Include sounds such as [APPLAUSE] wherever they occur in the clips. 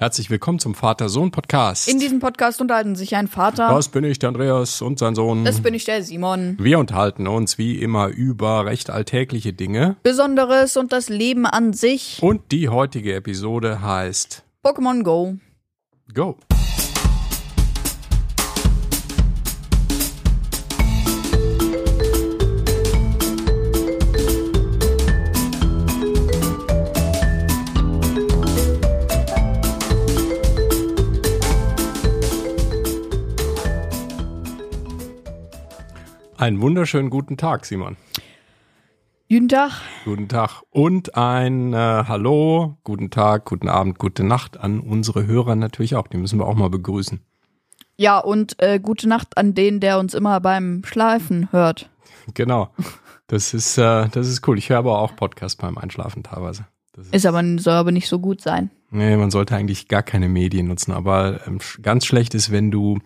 Herzlich willkommen zum Vater-Sohn-Podcast. In diesem Podcast unterhalten sich ein Vater. Das bin ich, der Andreas und sein Sohn. Das bin ich, der Simon. Wir unterhalten uns wie immer über recht alltägliche Dinge. Besonderes und das Leben an sich. Und die heutige Episode heißt Pokémon Go. Go. Einen wunderschönen guten Tag, Simon. Guten Tag. Guten Tag und ein äh, Hallo, guten Tag, guten Abend, gute Nacht an unsere Hörer natürlich auch. Die müssen wir auch mal begrüßen. Ja, und äh, gute Nacht an den, der uns immer beim Schlafen hört. [LAUGHS] Genau. Das ist, äh, das ist cool. Ich höre aber auch Podcasts beim Einschlafen teilweise. Ist, ist, aber, soll aber nicht so gut sein. Nee, man sollte eigentlich gar keine Medien nutzen. Aber ähm, ganz schlecht ist, wenn du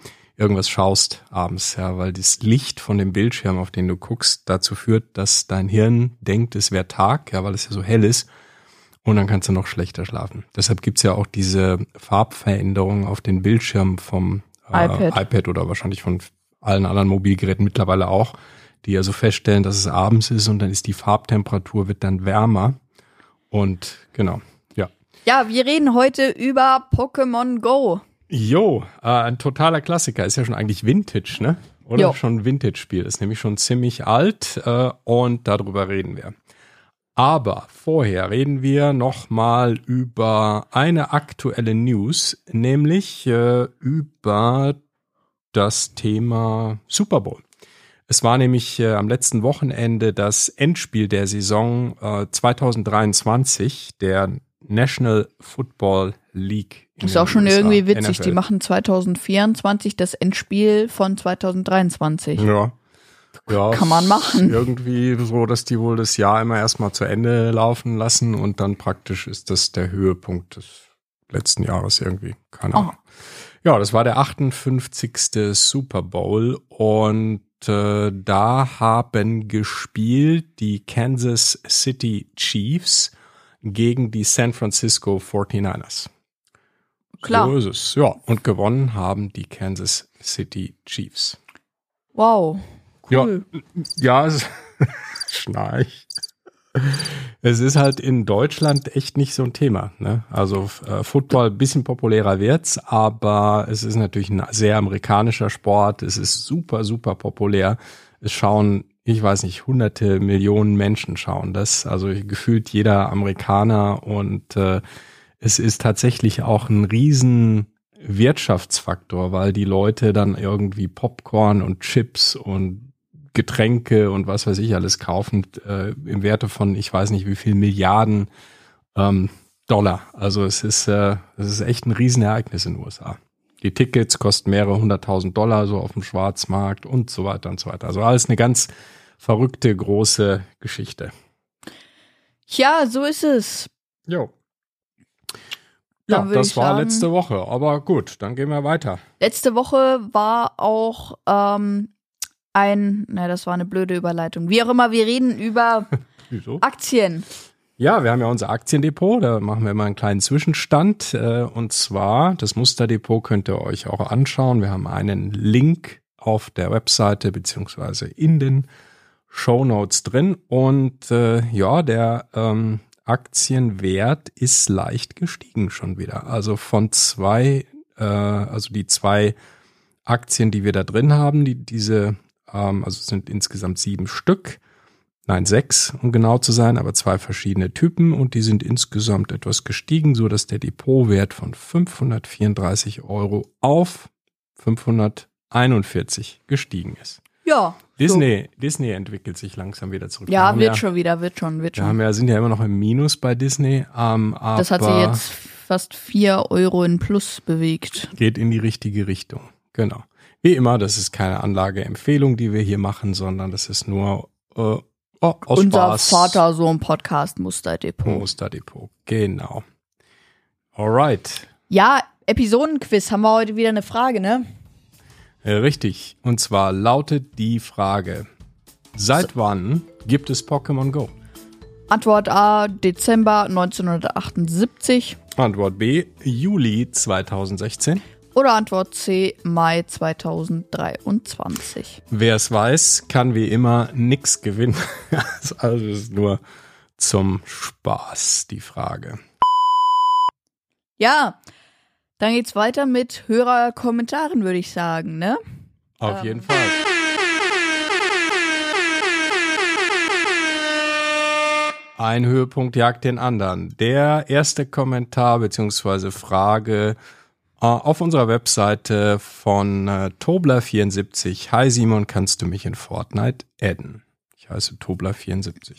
irgendwas schaust abends, ja, weil das Licht von dem Bildschirm, auf den du guckst, dazu führt, dass dein Hirn denkt, es wäre Tag, ja, weil es ja so hell ist. Und dann kannst du noch schlechter schlafen. Deshalb gibt's ja auch diese Farbveränderung auf den Bildschirm vom äh, iPad. iPad oder wahrscheinlich von allen anderen Mobilgeräten mittlerweile auch, die ja so feststellen, dass es abends ist und dann ist die Farbtemperatur wird dann wärmer. Und genau, ja. Ja, wir reden heute über Pokémon Go. Jo, äh, ein totaler Klassiker. Ist ja schon eigentlich Vintage, ne? Oder jo. schon ein Vintage-Spiel. Ist nämlich schon ziemlich alt äh, und darüber reden wir. Aber vorher reden wir nochmal über eine aktuelle News, nämlich äh, über das Thema Super Bowl. Es war nämlich äh, am letzten Wochenende das Endspiel der Saison äh, 2023 der National Football League. Ist auch schon USA, irgendwie witzig. NFL. Die machen 2024 das Endspiel von 2023. Ja. Ja, kann man machen. Irgendwie so, dass die wohl das Jahr immer erstmal zu Ende laufen lassen und dann praktisch ist das der Höhepunkt des letzten Jahres irgendwie. Keine Ahnung. Oh. Ja, das war der 58. Super Bowl und äh, da haben gespielt die Kansas City Chiefs gegen die San Francisco 49ers. Klar. So ist es. Ja, und gewonnen haben die Kansas City Chiefs. Wow. Cool. Ja, ja es [LAUGHS] schnarcht. Es ist halt in Deutschland echt nicht so ein Thema. Ne? Also äh, Football bisschen populärer wird's, aber es ist natürlich ein sehr amerikanischer Sport. Es ist super, super populär. Es schauen ich weiß nicht, hunderte Millionen Menschen schauen das. Also gefühlt jeder Amerikaner und äh, es ist tatsächlich auch ein riesen Wirtschaftsfaktor, weil die Leute dann irgendwie Popcorn und Chips und Getränke und was weiß ich alles kaufen äh, im Werte von ich weiß nicht wie viel Milliarden ähm, Dollar. Also es ist äh, es ist echt ein Riesenereignis in den USA. Die Tickets kosten mehrere hunderttausend Dollar so auf dem Schwarzmarkt und so weiter und so weiter. Also alles eine ganz verrückte große Geschichte. Ja, so ist es. Jo. Ja, das war sagen, letzte Woche. Aber gut, dann gehen wir weiter. Letzte Woche war auch ähm, ein, na, das war eine blöde Überleitung. Wie auch immer, wir reden über [LAUGHS] Aktien. Ja, wir haben ja unser Aktiendepot, da machen wir mal einen kleinen Zwischenstand. Äh, und zwar, das Musterdepot könnt ihr euch auch anschauen. Wir haben einen Link auf der Webseite beziehungsweise in den Show Notes drin. Und äh, ja, der ähm, Aktienwert ist leicht gestiegen schon wieder. Also von zwei, äh, also die zwei Aktien, die wir da drin haben, die diese, ähm, also sind insgesamt sieben Stück nein, sechs, um genau zu sein, aber zwei verschiedene Typen und die sind insgesamt etwas gestiegen, so dass der Depotwert von 534 Euro auf 541 gestiegen ist. Ja. Disney, so. Disney entwickelt sich langsam wieder zurück. Ja, wird ja, schon wieder, wird schon, wird schon. Wir ja, sind ja immer noch im Minus bei Disney. Ähm, aber das hat sie jetzt fast vier Euro in Plus bewegt. Geht in die richtige Richtung. Genau. Wie immer, das ist keine Anlageempfehlung, die wir hier machen, sondern das ist nur äh, Oh, aus Unser Spaß. Vater so ein Podcast Musterdepot. Musterdepot, genau. Alright. Ja, Episodenquiz haben wir heute wieder eine Frage, ne? Äh, richtig. Und zwar lautet die Frage: Seit wann gibt es Pokémon Go? Antwort A: Dezember 1978. Antwort B, Juli 2016. Oder Antwort C, Mai 2023. Wer es weiß, kann wie immer nichts gewinnen. [LAUGHS] also ist nur zum Spaß die Frage. Ja, dann geht's weiter mit Hörerkommentaren, würde ich sagen, ne? Auf ähm. jeden Fall. Ein Höhepunkt jagt den anderen. Der erste Kommentar bzw. Frage äh, auf unserer Webseite von äh, Tobler74. Hi Simon, kannst du mich in Fortnite adden? Ich heiße Tobler74.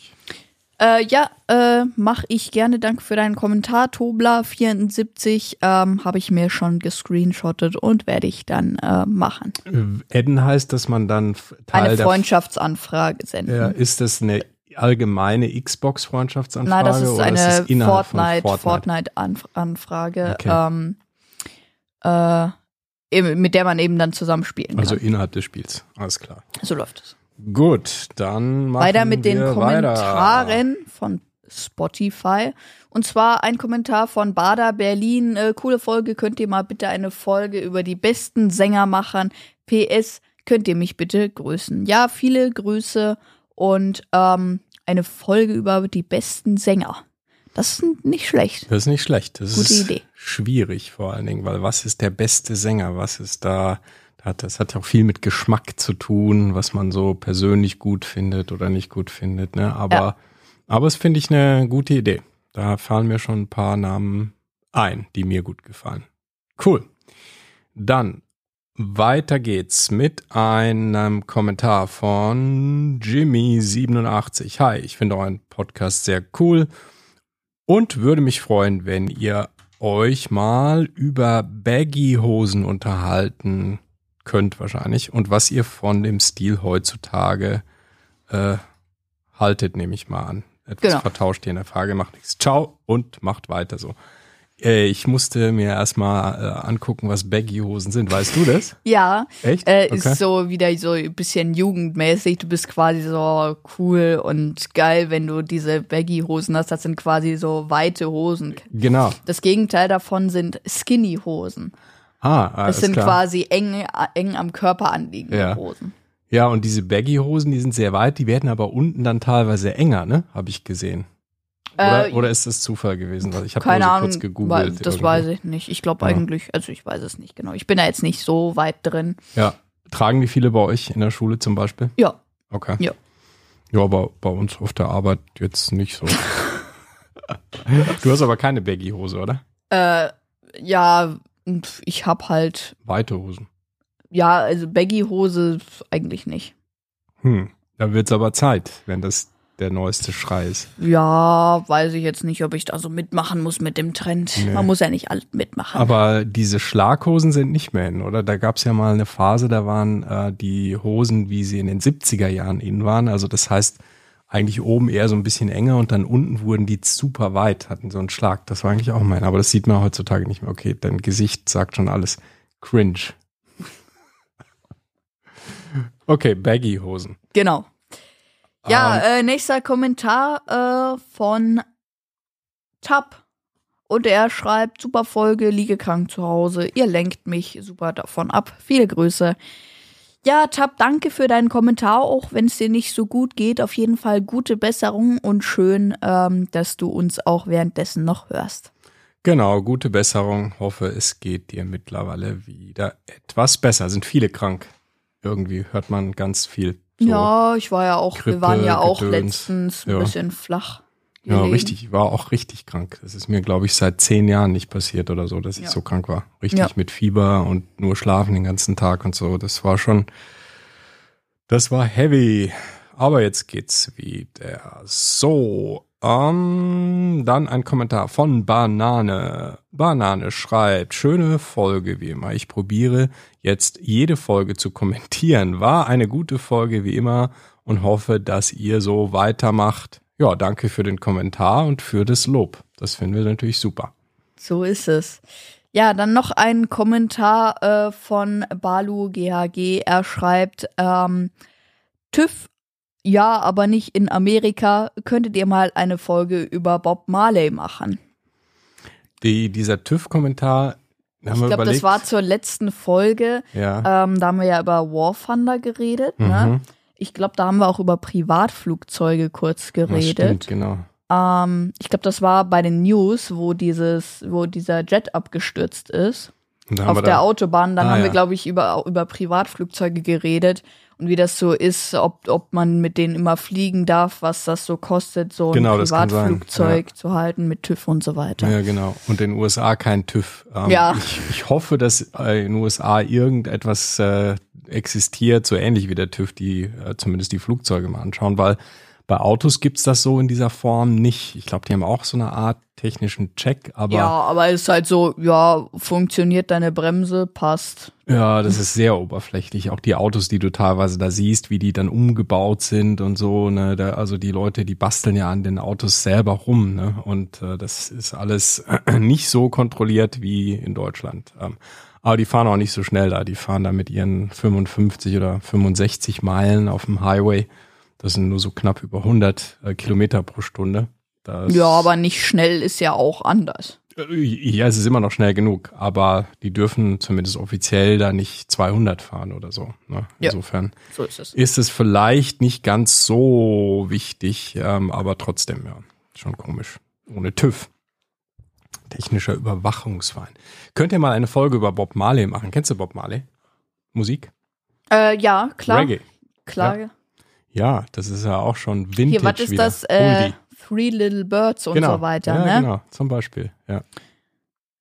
Äh, ja, äh, mache ich gerne. Danke für deinen Kommentar, Tobler74. Ähm, Habe ich mir schon gescreenshottet und werde ich dann äh, machen. Äh, adden heißt, dass man dann Teil eine Freundschaftsanfrage senden. Ja, ist das eine allgemeine Xbox-Freundschaftsanfrage? Nein, das ist eine Fortnite-Anfrage. Fortnite, Fortnite okay. ähm, äh, mit der man eben dann zusammen spielen also kann. Also innerhalb des Spiels, alles klar. So läuft es. Gut, dann machen weiter mit wir den Kommentaren weiter. von Spotify. Und zwar ein Kommentar von Bader Berlin. Äh, coole Folge. Könnt ihr mal bitte eine Folge über die besten Sänger machen? PS, könnt ihr mich bitte grüßen? Ja, viele Grüße und ähm, eine Folge über die besten Sänger. Das ist nicht schlecht. Das ist nicht schlecht. Das Gute ist Idee. schwierig vor allen Dingen, weil was ist der beste Sänger? Was ist da? Das hat ja auch viel mit Geschmack zu tun, was man so persönlich gut findet oder nicht gut findet. Ne? Aber, ja. aber es finde ich eine gute Idee. Da fallen mir schon ein paar Namen ein, die mir gut gefallen. Cool. Dann weiter geht's mit einem Kommentar von Jimmy87. Hi, ich finde euren Podcast sehr cool und würde mich freuen, wenn ihr euch mal über Baggy-Hosen unterhalten könnt wahrscheinlich und was ihr von dem Stil heutzutage äh, haltet, nehme ich mal an. Etwas genau. vertauscht hier in der Frage, macht nichts. Ciao und macht weiter so. Äh, ich musste mir erstmal äh, angucken, was Baggy-Hosen sind. Weißt du das? [LAUGHS] Ja. Echt? Äh, okay. Ist so wieder so ein bisschen jugendmäßig. Du bist quasi so cool und geil, wenn du diese Baggy-Hosen hast. Das sind quasi so weite Hosen. Genau. Das Gegenteil davon sind Skinny-Hosen. Ah, ah Das sind klar. quasi eng, eng am Körper anliegende ja. Hosen. Ja, und diese Baggy-Hosen, die sind sehr weit, die werden aber unten dann teilweise enger, ne? Habe ich gesehen. Oder, äh, oder ist das Zufall gewesen? Ich habe keine so Ahnung, kurz gegoogelt. Das irgendwie. weiß ich nicht. Ich glaube ja. eigentlich, also ich weiß es nicht genau. Ich bin da jetzt nicht so weit drin. Ja. Tragen die viele bei euch in der Schule zum Beispiel? Ja. Okay. Ja. Ja, aber bei uns auf der Arbeit jetzt nicht so. [LAUGHS] du hast aber keine Baggy-Hose, oder? Äh, ja, ich hab halt. Weite Hosen. Ja, also Baggy-Hose eigentlich nicht. Hm. Da wird's aber Zeit, wenn das der neueste Schrei ist. Ja, weiß ich jetzt nicht, ob ich da so mitmachen muss mit dem Trend. Nee. Man muss ja nicht alles mitmachen. Aber diese Schlaghosen sind nicht mehr in, oder? Da gab es ja mal eine Phase, da waren äh, die Hosen, wie sie in den 70er Jahren in waren. Also das heißt, eigentlich oben eher so ein bisschen enger und dann unten wurden die super weit, hatten so einen Schlag. Das war eigentlich auch mein, aber das sieht man heutzutage nicht mehr. Okay, dein Gesicht sagt schon alles. Cringe. [LAUGHS] Okay, Baggy-Hosen. Genau. Ja, ähm, äh, nächster Kommentar äh, von Tab. Und er schreibt, super Folge, liege krank zu Hause. Ihr lenkt mich super davon ab. Viele Grüße. Ja, Tab, danke für deinen Kommentar, auch wenn es dir nicht so gut geht. Auf jeden Fall gute Besserung und schön, ähm, dass du uns auch währenddessen noch hörst. Genau, gute Besserung. Hoffe, es geht dir mittlerweile wieder etwas besser. Sind viele krank. Irgendwie hört man ganz viel so ja, ich war ja auch, Grippe, wir waren ja auch Gedöns. letztens ein ja. bisschen flach. Ja, Leben. richtig, ich war auch richtig krank. Das ist mir, glaube ich, seit zehn Jahren nicht passiert oder so, dass ich ja. so krank war. Richtig ja. mit Fieber und nur schlafen den ganzen Tag und so. Das war schon, das war heavy. Aber jetzt geht's wieder so. Um, dann ein Kommentar von Banane. Banane schreibt, schöne Folge wie immer. Ich probiere jetzt jede Folge zu kommentieren. War eine gute Folge wie immer und hoffe, dass ihr so weitermacht. Ja, danke für den Kommentar und für das Lob. Das finden wir natürlich super. So ist es. Ja, dann noch ein Kommentar äh, von Balu GHG. Er schreibt, ähm, TÜV ja, aber nicht in Amerika. Könntet ihr mal eine Folge über Bob Marley machen? die, dieser TÜV-Kommentar. Ich glaube, das war zur letzten Folge. Ja. Ähm, da haben wir ja über War Thunder geredet. Ne? Ich glaube, da haben wir auch über Privatflugzeuge kurz Das geredet. stimmt, genau. Ähm, ich glaube, das war bei den News, wo dieses, wo dieser Jet abgestürzt ist auf wir der da, Autobahn. Dann Ah, haben wir, ja. glaube ich, über, über Privatflugzeuge geredet und wie das so ist, ob, ob man mit denen immer fliegen darf, was das so kostet, so ein Genau, das sein, Privatflugzeug zu halten mit TÜV und so weiter. Ja, genau. Und in den USA kein TÜV. Ähm, Ja. Ich, ich hoffe, dass in den USA irgendetwas äh, existiert, so ähnlich wie der TÜV, die äh, zumindest die Flugzeuge mal anschauen, weil bei Autos gibt's das so in dieser Form nicht. Ich glaube, die haben auch so eine Art technischen Check, aber Ja, aber es ist halt so, ja, funktioniert deine Bremse, passt. Ja, das ist sehr oberflächlich. Auch die Autos, die du teilweise da siehst, wie die dann umgebaut sind und so. Ne? Da, also die Leute, die basteln ja an den Autos selber rum. Ne? Und äh, das ist alles [CLEARS THROAT] nicht so kontrolliert wie in Deutschland. Ähm, aber die fahren auch nicht so schnell da. Die fahren da mit ihren 55 oder 65 Meilen auf dem Highway. Das sind nur so knapp über 100 äh, Kilometer pro Stunde. Das, Ja, aber nicht schnell ist ja auch anders. äh, Ja, es ist immer noch schnell genug, aber die dürfen zumindest offiziell da nicht 200 fahren oder so. Ne? Ja. Insofern So ist es. ist es vielleicht nicht ganz so wichtig, ähm, aber trotzdem, ja, schon komisch. Ohne TÜV. Technischer Überwachungsverein. Könnt ihr mal eine Folge über Bob Marley machen? Kennst du Bob Marley? Musik? Äh, ja, klar. Reggae. Klar. Ja, das ist ja auch schon Vintage Hier, was ist wieder. das? Äh. Three Little Birds und genau. so weiter, ja, ne? Genau, zum Beispiel. Ja.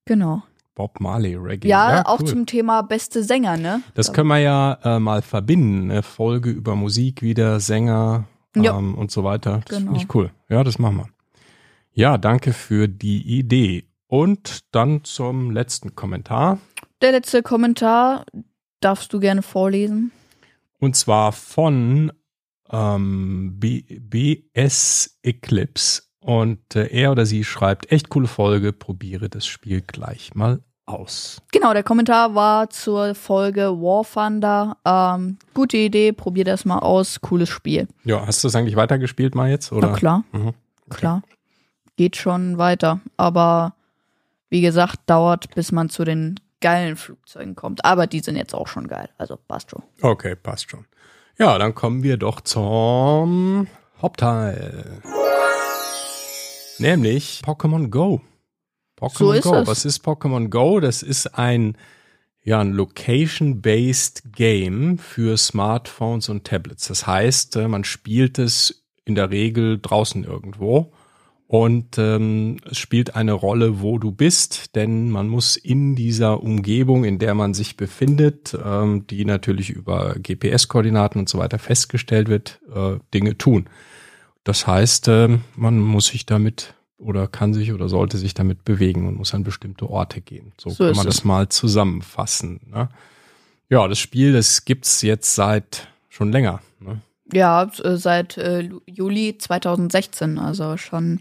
Genau. Bob Marley, Reggae. Ja, auch cool. zum Thema beste Sänger, ne? Das können wir ja äh, mal verbinden. Eine Folge über Musik wieder, Sänger Ja. ähm, und so weiter. Das Genau. finde ich cool. Ja, das machen wir. Ja, danke für die Idee. Und dann zum letzten Kommentar. Der letzte Kommentar darfst du gerne vorlesen. Und zwar von ähm, BS Eclipse. Und äh, er oder sie schreibt, echt coole Folge, probiere das Spiel gleich mal aus. Genau, der Kommentar war zur Folge War Thunder. Ähm, gute Idee, probier das mal aus. Cooles Spiel. Ja, hast du das eigentlich weitergespielt mal jetzt? Oder? Na klar, Mhm. klar. Geht schon weiter. Aber wie gesagt, dauert, bis man zu den geilen Flugzeugen kommt. Aber die sind jetzt auch schon geil. Also passt schon. Okay, passt schon. Ja, dann kommen wir doch zum Hauptteil. Nämlich Pokémon Go. Pokémon So ist Go. es. Was ist Pokémon Go? Das ist ein, ja, ein Location-based Game für Smartphones und Tablets. Das heißt, äh, man spielt es in der Regel draußen irgendwo. Und ähm, es spielt eine Rolle, wo du bist, denn man muss in dieser Umgebung, in der man sich befindet, ähm, die natürlich über GPS-Koordinaten und so weiter festgestellt wird, äh, Dinge tun. Das heißt, ähm, man muss sich damit oder kann sich oder sollte sich damit bewegen und muss an bestimmte Orte gehen. So, So kann man es. das mal zusammenfassen. Ne? Ja, das Spiel, das gibt's jetzt seit schon länger. Ne? Ja, äh, seit äh, Juli 2016, also schon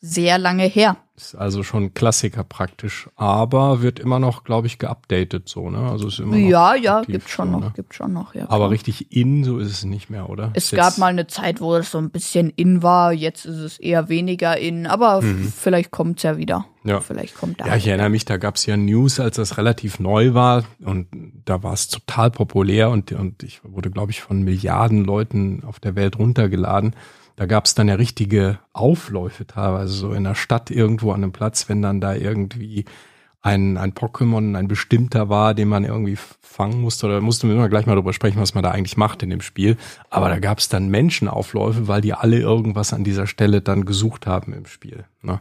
sehr lange her. Ist also schon Klassiker praktisch, aber wird immer noch, glaube ich, geupdatet so, ne? Also ist immer Ja, ja, gibt schon so, noch, Ne? gibt schon noch, ja. Aber klar. richtig in, so ist es nicht mehr, oder? Es Ist gab mal eine Zeit, wo es so ein bisschen in war, jetzt ist es eher weniger in, aber f- vielleicht kommt's ja wieder. Mhm. Ja. Vielleicht kommt da. Ja, ich erinnere mich, da gab es ja News, als das relativ neu war und da war es total populär und, und ich wurde, glaube ich, von Milliarden Leuten auf der Welt runtergeladen. Da gab es dann ja richtige Aufläufe teilweise so in der Stadt irgendwo an einem Platz, wenn dann da irgendwie ein, ein Pokémon, ein bestimmter war, den man irgendwie fangen musste. Oder mussten wir immer gleich mal drüber sprechen, was man da eigentlich macht in dem Spiel. Aber da gab es dann Menschenaufläufe, weil die alle irgendwas an dieser Stelle dann gesucht haben im Spiel. Ne?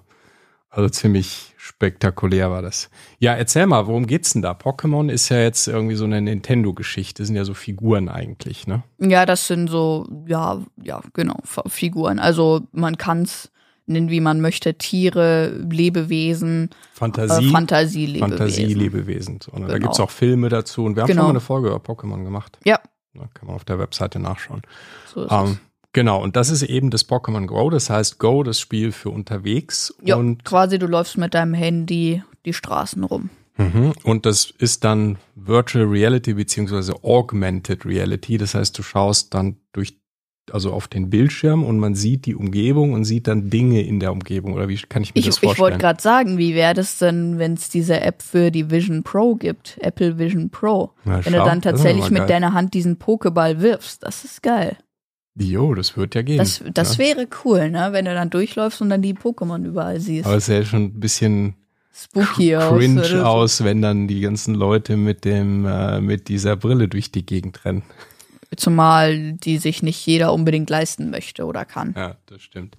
Also ziemlich spektakulär war das. Ja, erzähl mal, worum geht's denn da? Pokémon ist ja jetzt irgendwie so eine Nintendo-Geschichte, sind ja so Figuren eigentlich, ne? Ja, das sind so, ja, ja, genau, Figuren. Also man kann's nennen, wie man möchte, Tiere, Lebewesen, äh, Fantasie. Fantasie-Lebewesen. Fantasie-Lebewesen. So, ne? Da Genau. gibt's auch Filme dazu und wir haben Genau. schon mal eine Folge über Pokémon gemacht. Ja, Ne? Kann man auf der Webseite nachschauen. so ist Ähm, es. Genau, und das ist eben das Pokémon Go, das heißt Go, das Spiel für unterwegs. Ja, Und quasi du läufst mit deinem Handy die Straßen rum. Mhm. Und das ist dann Virtual Reality beziehungsweise Augmented Reality. Das heißt, du schaust dann durch also auf den Bildschirm und man sieht die Umgebung und sieht dann Dinge in der Umgebung oder wie kann ich mir ich, das vorstellen? Ich wollte gerade sagen, wie wäre das denn, wenn es diese App für die Vision Pro gibt, Apple Vision Pro, Na, wenn schau, du dann tatsächlich mit deiner Hand diesen Pokéball wirfst, das ist geil. Jo, das wird ja gehen. Das, das ja. wäre cool, ne, wenn du dann durchläufst und dann die Pokémon überall siehst. Aber es sähe schon ein bisschen Spooky aus. cringe so. aus, wenn dann die ganzen Leute mit dem äh, mit dieser Brille durch die Gegend rennen. Zumal die sich nicht jeder unbedingt leisten möchte oder kann. Ja, das stimmt.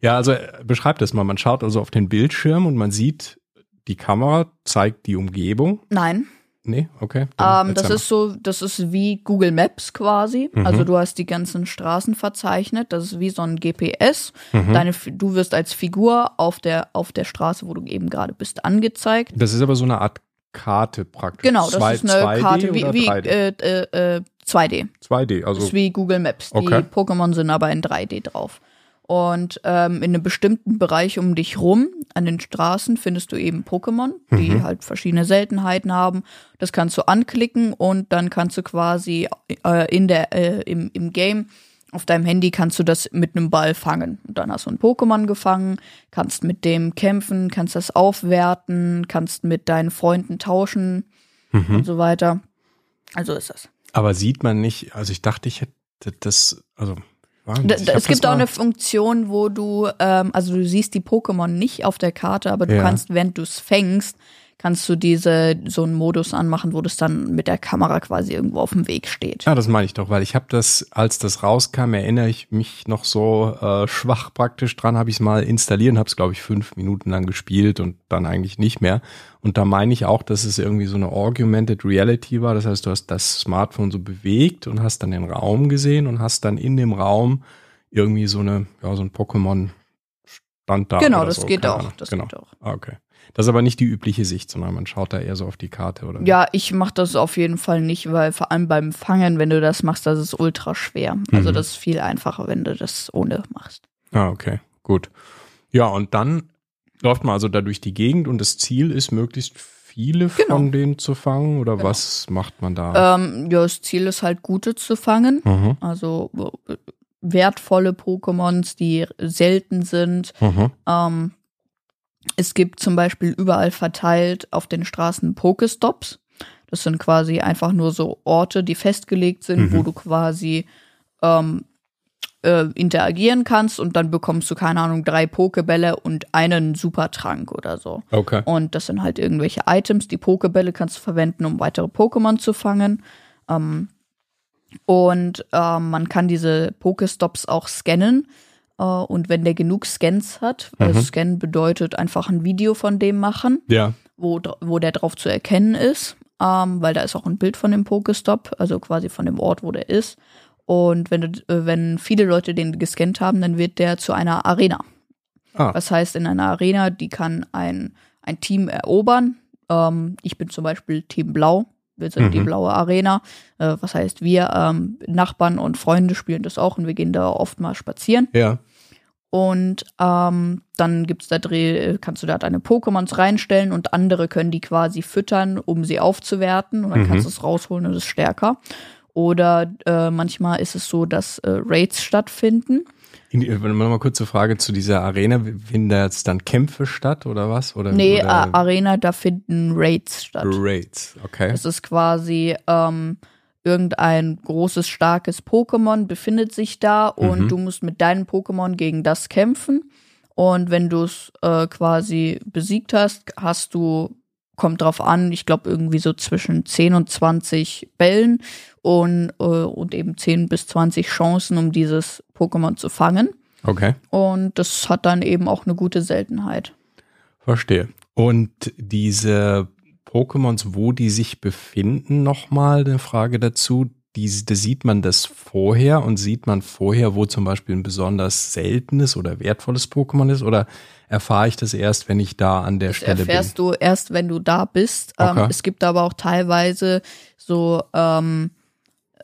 Ja, also äh, beschreib das mal. Man schaut also auf den Bildschirm und man sieht, die Kamera zeigt die Umgebung. Nein, Nee, okay. ähm, das ist so, das ist wie Google Maps quasi. Mhm. Also du hast die ganzen Straßen verzeichnet. Das ist wie so ein GPS. Mhm. Deine, du wirst als Figur auf der, auf der Straße, wo du eben gerade bist, angezeigt. Das ist aber so eine Art Karte praktisch. Genau, das Zwei- ist eine 2D Karte wie, wie 3D? äh, äh, äh, 2D. 2D, Das also ist wie Google Maps. Die Okay. Pokémon sind aber in 3D drauf. Und ähm, in einem bestimmten Bereich um dich rum, an den Straßen, findest du eben Pokémon, die Mhm. halt verschiedene Seltenheiten haben. Das kannst du anklicken und dann kannst du quasi äh, in der, äh, im, im Game auf deinem Handy kannst du das mit einem Ball fangen. Und dann hast du ein Pokémon gefangen, kannst mit dem kämpfen, kannst das aufwerten, kannst mit deinen Freunden tauschen Mhm. und so weiter. Also ist das. aber sieht man nicht, also ich dachte, ich hätte das, also Da, es gibt auch eine Funktion, wo du, ähm, also du siehst die Pokémon nicht auf der Karte, aber du Ja. kannst, während du es fängst, kannst du diese so einen Modus anmachen, wo das dann mit der Kamera quasi irgendwo auf dem Weg steht. Ja, das meine ich doch, weil ich habe das, als das rauskam, erinnere ich mich noch so äh, schwach praktisch dran, habe ich es mal installiert habe es, glaube ich, fünf Minuten lang gespielt und dann eigentlich nicht mehr. Und da meine ich auch, dass es irgendwie so eine Augmented Reality war. Das heißt, du hast das Smartphone so bewegt und hast dann den Raum gesehen und hast dann in dem Raum irgendwie so eine, ja, so ein Pokémon stand da. genau, das so, geht keine auch. Ahnung. Das genau. geht auch. Ah, Okay. Das ist aber nicht die übliche Sicht, sondern man schaut da eher so auf die Karte, oder? Ja, ich mache das auf jeden Fall nicht, weil vor allem beim Fangen, wenn du das machst, das ist ultra schwer. Also Mhm. das ist viel einfacher, wenn du das ohne machst. Ah, okay, gut. Ja, und dann läuft man also da durch die Gegend und das Ziel ist, möglichst viele Genau. von denen zu fangen oder Genau. was macht man da? Ähm, ja, das Ziel ist halt, gute zu fangen. Mhm, Also wertvolle Pokémons, die selten sind. mhm, Ähm, es gibt zum Beispiel überall verteilt auf den Straßen Pokestops. Das sind quasi einfach nur so Orte, die festgelegt sind, Mhm. wo du quasi ähm, äh, interagieren kannst und dann bekommst du, keine Ahnung, drei Pokebälle und einen Supertrank oder so. Okay. Und das sind halt irgendwelche Items. Die Pokebälle kannst du verwenden, um weitere Pokémon zu fangen. Ähm, und ähm, man kann diese Pokestops auch scannen. Äh, und wenn der genug Scans hat, äh, Mhm. Scan bedeutet einfach ein Video von dem machen, Ja. wo, wo der drauf zu erkennen ist, ähm, weil da ist auch ein Bild von dem Pokestop, also quasi von dem Ort, wo der ist. Und wenn, äh, wenn viele Leute den gescannt haben, dann wird der zu einer Arena. Ah. Das heißt, in einer Arena, die kann ein, ein Team erobern. Ähm, ich bin zum Beispiel Team Blau. Wir sind Mhm. die blaue Arena. Äh, was heißt, wir ähm, Nachbarn und Freunde spielen das auch und wir gehen da oft mal spazieren. Ja. Und ähm, dann gibt's da Dreh, kannst du da deine Pokémons reinstellen und andere können die quasi füttern, um sie aufzuwerten. Und dann Mhm. kannst du es rausholen und es ist stärker. Oder äh, manchmal ist es so, dass äh, Raids stattfinden. In, die- wenn mal kurze Frage zu dieser Arena. Finden da jetzt dann Kämpfe statt oder was? Oder, Nee, oder Arena, da finden Raids statt. Raids, okay. Das ist quasi ähm, irgendein großes, starkes Pokémon befindet sich da und Mhm. du musst mit deinem Pokémon gegen das kämpfen. Und wenn du es äh, quasi besiegt hast, hast du, kommt drauf an, ich glaube irgendwie so zwischen 10 und 20 Bällen und, äh, und eben 10 bis 20 Chancen, um dieses Pokémon zu fangen. Okay, Und das hat dann eben auch eine gute Seltenheit. verstehe. Und diese Pokémons, wo die sich befinden, nochmal eine Frage dazu. Die, da sieht man das vorher und sieht man vorher, wo zum Beispiel ein besonders seltenes oder wertvolles Pokémon ist? Oder erfahre ich das erst, wenn ich da an der Das Stelle bin? erfährst du erst, wenn du da bist. Ähm, Okay. es gibt aber auch teilweise so, ähm,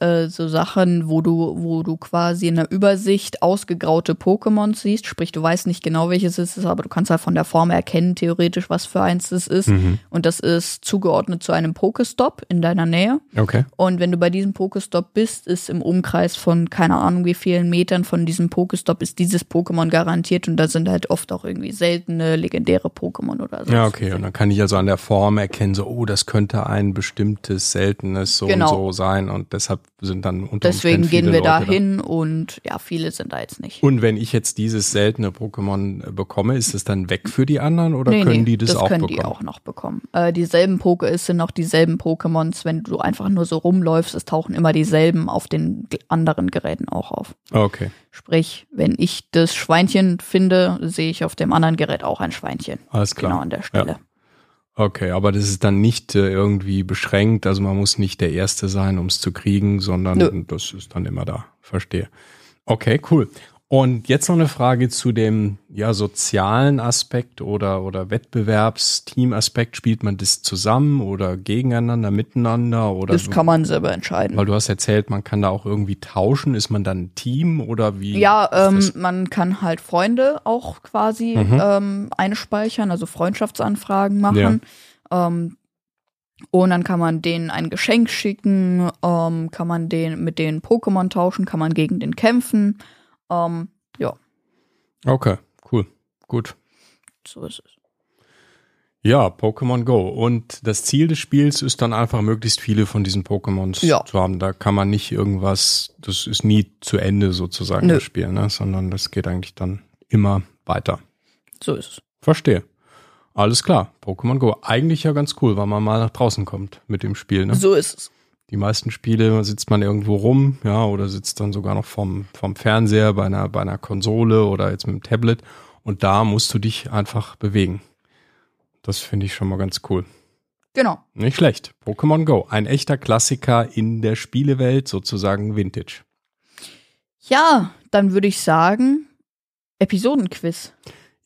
äh, so Sachen, wo du, wo du quasi in der Übersicht ausgegraute Pokémon siehst. Sprich, du weißt nicht genau, welches es ist, aber du kannst halt von der Form erkennen, theoretisch, was für eins es ist. Mhm. Und das ist zugeordnet zu einem Pokestop in deiner Nähe. Okay. Und wenn du bei diesem Pokestop bist, ist im Umkreis von keine Ahnung wie vielen Metern von diesem Pokestop ist dieses Pokémon garantiert und da sind halt oft auch irgendwie seltene, legendäre Pokémon oder so. Ja, okay. Und dann kann ich also an der Form erkennen, so, oh, das könnte ein bestimmtes, seltenes so Genau. und so sein. Und deshalb sind dann unter Deswegen gehen wir da Leute hin und ja, viele sind da jetzt nicht. Und wenn ich jetzt dieses seltene Pokémon äh, bekomme, ist es dann weg für die anderen oder nee, können nee, die das, auch können bekommen? die auch noch bekommen. Äh, dieselben Poke, es sind noch dieselben Pokémons, wenn du einfach nur so rumläufst, es tauchen immer dieselben auf den anderen Geräten auch auf. Okay, Sprich, wenn ich das Schweinchen finde, sehe ich auf dem anderen Gerät auch ein Schweinchen. alles klar. Genau an der Stelle. Okay, aber das ist dann nicht äh, irgendwie beschränkt, also man muss nicht der Erste sein, um es zu kriegen, sondern Nö. das ist dann immer da. Verstehe. Okay, cool. Und jetzt noch eine Frage zu dem ja sozialen Aspekt oder oder Wettbewerbsteam-Aspekt. Spielt man das zusammen oder gegeneinander, miteinander oder Das kann man selber entscheiden. weil du hast erzählt, man kann da auch irgendwie tauschen. Ist man dann ein Team oder wie? Ja, ähm, man kann halt Freunde auch quasi Mhm. ähm, einspeichern, also Freundschaftsanfragen machen. Ähm, und dann kann man denen ein Geschenk schicken, ähm, kann man den mit den Pokémon tauschen, kann man gegen den kämpfen. Ähm, ja, Okay, cool, gut. so ist es. Ja, Pokémon Go. Und das Ziel des Spiels ist dann einfach möglichst viele von diesen Pokémons Ja. zu haben. Da kann man nicht irgendwas, das ist nie zu Ende sozusagen Nö. das Spiel, ne? sondern das geht eigentlich dann immer weiter. So ist es. Verstehe. Alles klar. Pokémon Go. Eigentlich ja ganz cool, weil man mal nach draußen kommt mit dem Spiel. Ne? So ist es. Die meisten Spiele sitzt man irgendwo rum, ja, oder sitzt dann sogar noch vom, vom Fernseher bei einer, bei einer Konsole oder jetzt mit dem Tablet. Und da musst du dich einfach bewegen. Das finde ich schon mal ganz cool. Genau. Nicht schlecht. Pokémon Go. Ein echter Klassiker in der Spielewelt, sozusagen Vintage. Ja, dann würde ich sagen, Episodenquiz.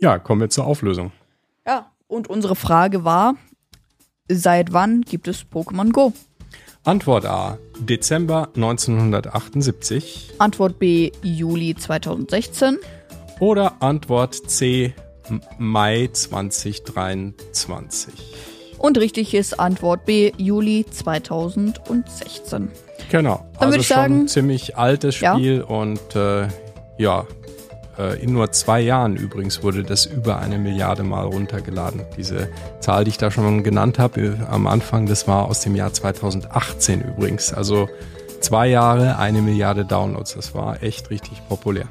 Ja, kommen wir zur Auflösung. Ja, und unsere Frage war, seit wann gibt es Pokémon Go? Antwort A. Dezember 1978. Antwort B, Juli 2016. Oder Antwort C. Mai 2023. Und richtig ist Antwort B, Juli 2016. Genau. Dann also würd ich schon sagen- ein ziemlich altes Ja. Spiel und äh, ja, in nur zwei Jahren übrigens wurde das über eine Milliarde Mal runtergeladen. Diese Zahl, die ich da schon genannt habe äh, am Anfang, das war aus dem Jahr 2018 übrigens. Also zwei Jahre, eine Milliarde Downloads. Das war echt richtig populär.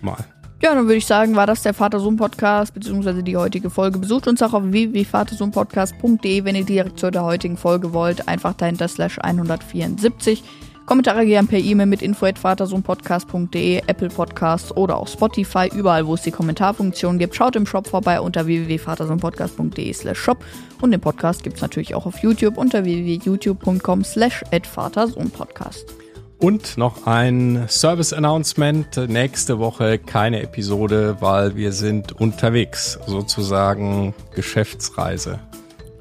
Mal. Ja, dann würde ich sagen, war das der Vater-Sohn-Podcast, beziehungsweise die heutige Folge. Besucht uns auch auf www.vatersohnpodcast.de, wenn ihr direkt zu der heutigen Folge wollt. Einfach dahinter slash 174. Kommentare gerne per E-Mail mit info.vatersohnpodcast.de, Apple Podcasts oder auch Spotify, überall wo es die Kommentarfunktion gibt. Schaut im Shop vorbei unter www.vatersohnpodcast.de slash shop und den Podcast gibt es natürlich auch auf YouTube unter www.youtube.com slash vatersohnpodcast. Und noch ein Service-Announcement. Nächste Woche keine Episode, weil wir sind unterwegs. Sozusagen Geschäftsreise.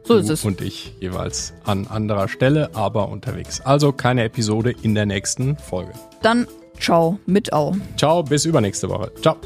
So du ist es. Und ich jeweils an anderer Stelle, aber unterwegs. Also keine Episode in der nächsten Folge. Dann ciao mit Au. Ciao, bis übernächste Woche. Ciao.